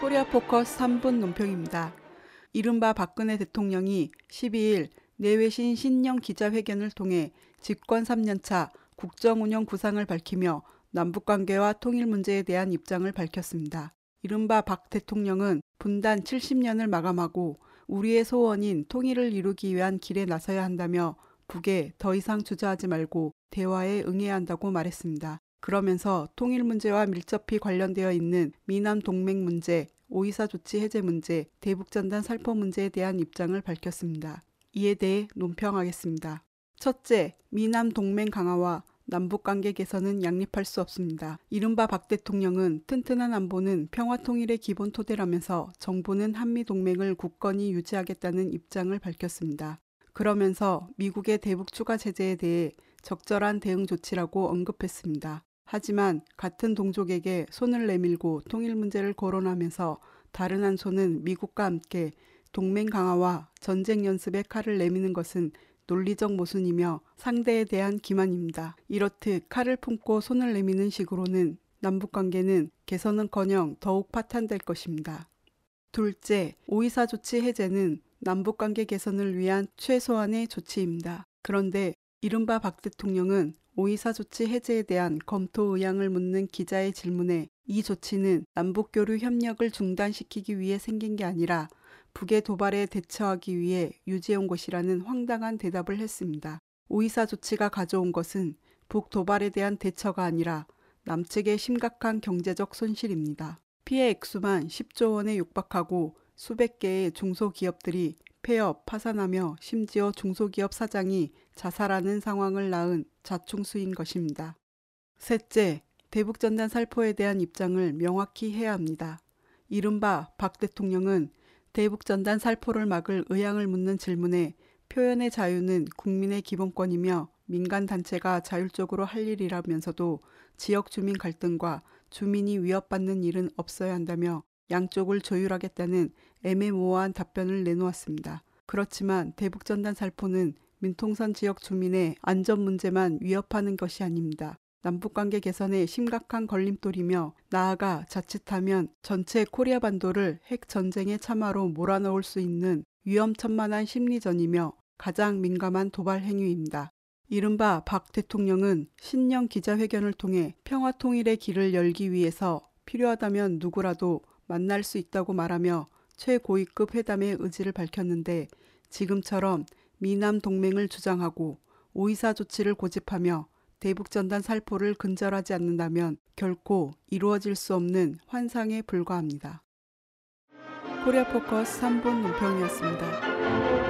코리아 포커스 3분 논평입니다. 이른바 박근혜 대통령이 12일 내외신 신년 기자회견을 통해 집권 3년차 국정운영 구상을 밝히며 남북관계와 통일 문제에 대한 입장을 밝혔습니다. 이른바 박 대통령은 분단 70년을 마감하고 우리의 소원인 통일을 이루기 위한 길에 나서야 한다며 북에 더 이상 주저하지 말고 대화에 응해야 한다고 말했습니다. 그러면서 통일 문제와 밀접히 관련되어 있는 미남 동맹 문제, 오이사 조치 해제 문제, 대북전단 살포 문제에 대한 입장을 밝혔습니다. 이에 대해 논평하겠습니다. 첫째, 미남 동맹 강화와 남북관계 개선은 양립할 수 없습니다. 이른바 박 대통령은 튼튼한 안보는 평화 통일의 기본 토대라면서 정부는 한미 동맹을 굳건히 유지하겠다는 입장을 밝혔습니다. 그러면서 미국의 대북 추가 제재에 대해 적절한 대응 조치라고 언급했습니다. 하지만 같은 동족에게 손을 내밀고 통일 문제를 거론하면서 다른 한 손은 미국과 함께 동맹 강화와 전쟁 연습에 칼을 내미는 것은 논리적 모순이며 상대에 대한 기만입니다. 이렇듯 칼을 품고 손을 내미는 식으로는 남북 관계는 개선은커녕 더욱 파탄될 것입니다. 둘째, 오이사 조치 해제는 남북 관계 개선을 위한 최소한의 조치입니다. 그런데 이른바 박 대통령은 오이사 조치 해제에 대한 검토 의향을 묻는 기자의 질문에 이 조치는 남북교류 협력을 중단시키기 위해 생긴 게 아니라 북의 도발에 대처하기 위해 유지해온 것이라는 황당한 대답을 했습니다. 오이사 조치가 가져온 것은 북 도발에 대한 대처가 아니라 남측의 심각한 경제적 손실입니다. 피해 액수만 10조 원에 육박하고 수백 개의 중소기업들이 폐업, 파산하며 심지어 중소기업 사장이 자살하는 상황을 낳은 자충수인 것입니다. 셋째, 대북전단 살포에 대한 입장을 명확히 해야 합니다. 이른바 박 대통령은 대북전단 살포를 막을 의향을 묻는 질문에 표현의 자유는 국민의 기본권이며 민간단체가 자율적으로 할 일이라면서도 지역 주민 갈등과 주민이 위협받는 일은 없어야 한다며 양쪽을 조율하겠다는 애매모호한 답변을 내놓았습니다. 그렇지만 대북전단 살포는 민통선 지역 주민의 안전 문제만 위협하는 것이 아닙니다. 남북관계 개선에 심각한 걸림돌이며 나아가 자칫하면 전체 코리아 반도를 핵 전쟁의 참화로 몰아넣을 수 있는 위험천만한 심리전이며 가장 민감한 도발 행위입니다. 이른바 박 대통령은 신년 기자회견을 통해 평화 통일의 길을 열기 위해서 필요하다면 누구라도 만날 수 있다고 말하며 최고위급 회담의 의지를 밝혔는데 지금처럼 미남 동맹을 주장하고 오이사 조치를 고집하며 대북전단 살포를 근절하지 않는다면 결코 이루어질 수 없는 환상에 불과합니다. 코리아 포커스 3분 논평이었습니다.